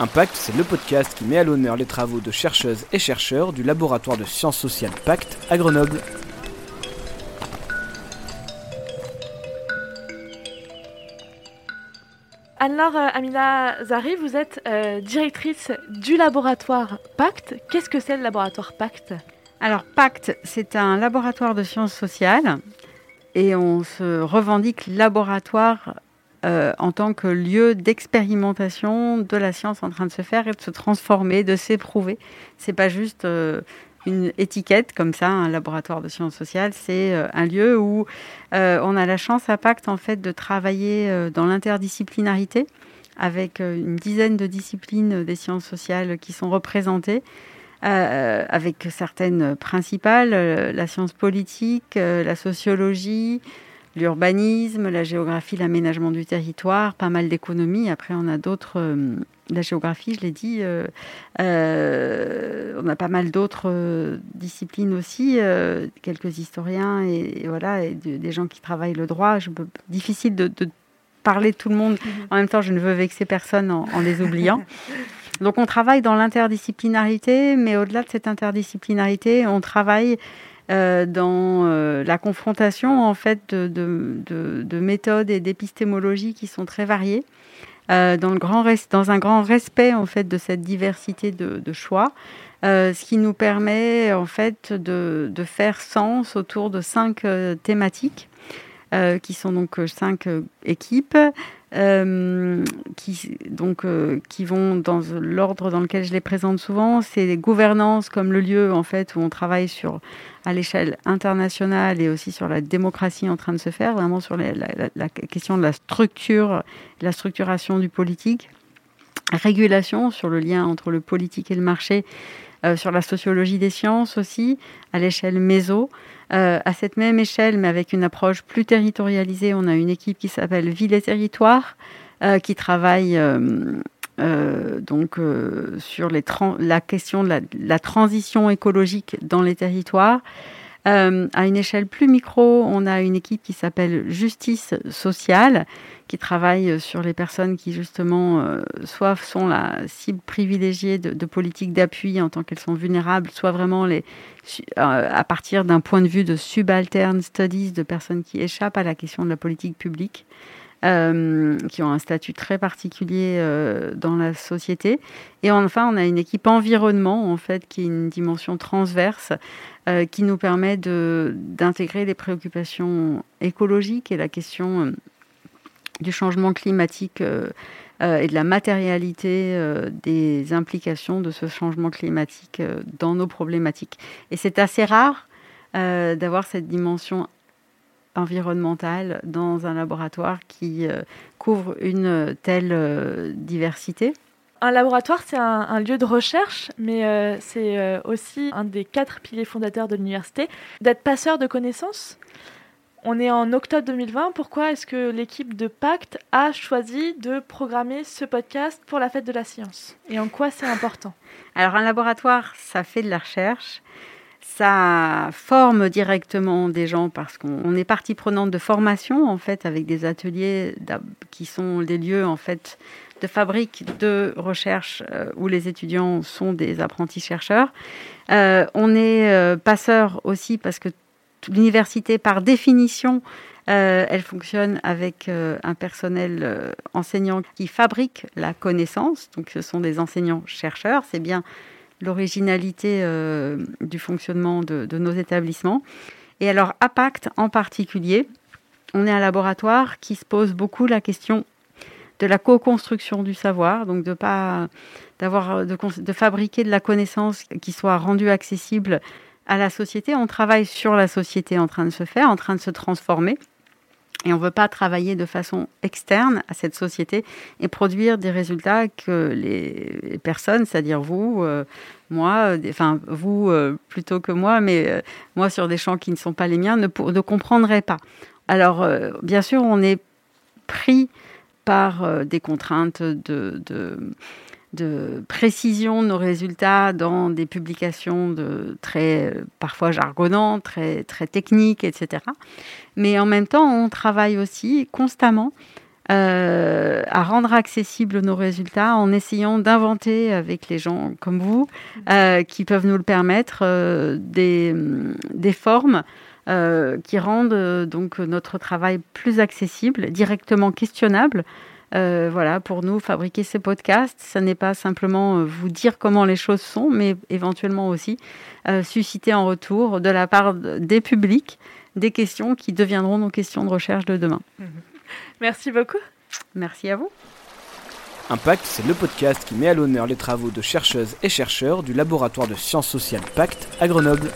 Impact, c'est le podcast qui met à l'honneur les travaux de chercheuses et chercheurs du laboratoire de sciences sociales Pacte à Grenoble. Alors, euh, Amina Zari, vous êtes euh, directrice du laboratoire Pacte. Qu'est-ce que c'est le laboratoire Pacte? Alors, Pacte, c'est un laboratoire de sciences sociales et on se revendique laboratoire euh, en tant que lieu d'expérimentation de la science en train de se faire et de se transformer, de s'éprouver. C'est pas juste euh, une étiquette comme ça, un laboratoire de sciences sociales. C'est euh, un lieu où on a la chance à Pacte en fait de travailler dans l'interdisciplinarité avec une dizaine de disciplines des sciences sociales qui sont représentées. avec certaines principales, la science politique, la sociologie, l'urbanisme, la géographie, l'aménagement du territoire, pas mal d'économie. Après, on a d'autres. Euh, la géographie, je l'ai dit, euh, euh, on a pas mal d'autres disciplines aussi, quelques historiens et, voilà, et des gens qui travaillent le droit. Je peux, difficile de, parler de tout le monde. Mhm. En même temps, je ne veux vexer personne en, en les oubliant. Donc, on travaille dans l'interdisciplinarité, mais au-delà de cette interdisciplinarité, on travaille euh, dans euh, la confrontation en fait de, méthodes et d'épistémologie qui sont très variées, euh, dans, le grand dans un grand respect en fait de cette diversité de, choix, ce qui nous permet en fait de, de, faire sens autour de cinq thématiques. qui sont donc cinq équipes qui, donc, euh, qui vont dans l'ordre dans lequel je les présente souvent. C'est des gouvernances comme le lieu en fait où on travaille sur à l'échelle internationale et aussi sur la démocratie en train de se faire, vraiment sur la, question de la structure, la structuration du politique. Régulation sur le lien entre le politique et le marché, euh, sur la sociologie des sciences aussi, à l'échelle méso. Euh, à cette même échelle, mais avec une approche plus territorialisée, on a une équipe qui s'appelle Ville et Territoire, euh, qui travaille euh, donc sur la question de la, transition écologique dans les territoires. À une échelle plus micro, on a une équipe qui s'appelle Justice sociale, qui travaille sur les personnes qui justement soit sont la cible privilégiée de, de politiques d'appui en tant qu'elles sont vulnérables, soit vraiment les, euh, à partir d'un point de vue de subalterne studies de personnes qui échappent à la question de la politique publique. Euh, qui ont un statut très particulier euh, dans la société. Et enfin, on a une équipe environnement, en fait, qui est une dimension transverse, qui nous permet d'intégrer les préoccupations écologiques et la question du changement climatique euh, et de la matérialité euh, des implications de ce changement climatique euh, dans nos problématiques. Et c'est assez rare d'avoir cette dimension environnementale dans un laboratoire qui couvre une telle diversité. Un laboratoire, c'est un, lieu de recherche, mais c'est aussi un des quatre piliers fondateurs de l'université. D'être passeur de connaissances, on est en octobre 2020. Pourquoi est-ce que l'équipe de Pacte a choisi de programmer ce podcast pour la fête de la science? Et en quoi c'est important? Alors, un laboratoire, ça fait de la recherche. Ça forme directement des gens parce qu'on est partie prenante de formation en fait avec des ateliers qui sont des lieux en fait de fabrique de recherche euh, où les étudiants sont des apprentis chercheurs. Euh, on est euh, passeur aussi parce que l'université, par définition, euh, elle fonctionne avec un personnel enseignant qui fabrique la connaissance. Donc, ce sont des enseignants-chercheurs. C'est bien l'originalité du fonctionnement de, nos établissements. Et alors, à Pacte en particulier, on est un laboratoire qui se pose beaucoup la question de la co-construction du savoir, donc de pas d'avoir de, fabriquer de la connaissance qui soit rendue accessible à la société. On travaille sur la société en train de se faire, en train de se transformer. Et on ne veut pas travailler de façon externe à cette société et produire des résultats que les personnes, c'est-à-dire vous, euh, moi, euh, enfin vous euh, plutôt que moi, mais moi sur des champs qui ne sont pas les miens, ne, ne comprendraient pas. Alors, bien sûr, on est pris par des contraintes de de précision de nos résultats dans des publications de très parfois jargonnantes, très, très techniques, etc. Mais en même temps, on travaille aussi constamment euh, à rendre accessibles nos résultats en essayant d'inventer avec les gens comme vous, euh, qui peuvent nous le permettre, euh, des, des formes qui rendent donc notre travail plus accessible, directement questionnable. Voilà, pour nous, fabriquer ces podcasts, ce n'est pas simplement vous dire comment les choses sont, mais éventuellement aussi susciter en retour de la part des publics des questions qui deviendront nos questions de recherche de demain. Mhm. Merci beaucoup. Merci à vous. Impact, c'est le podcast qui met à l'honneur les travaux de chercheuses et chercheurs du laboratoire de sciences sociales Pacte à Grenoble.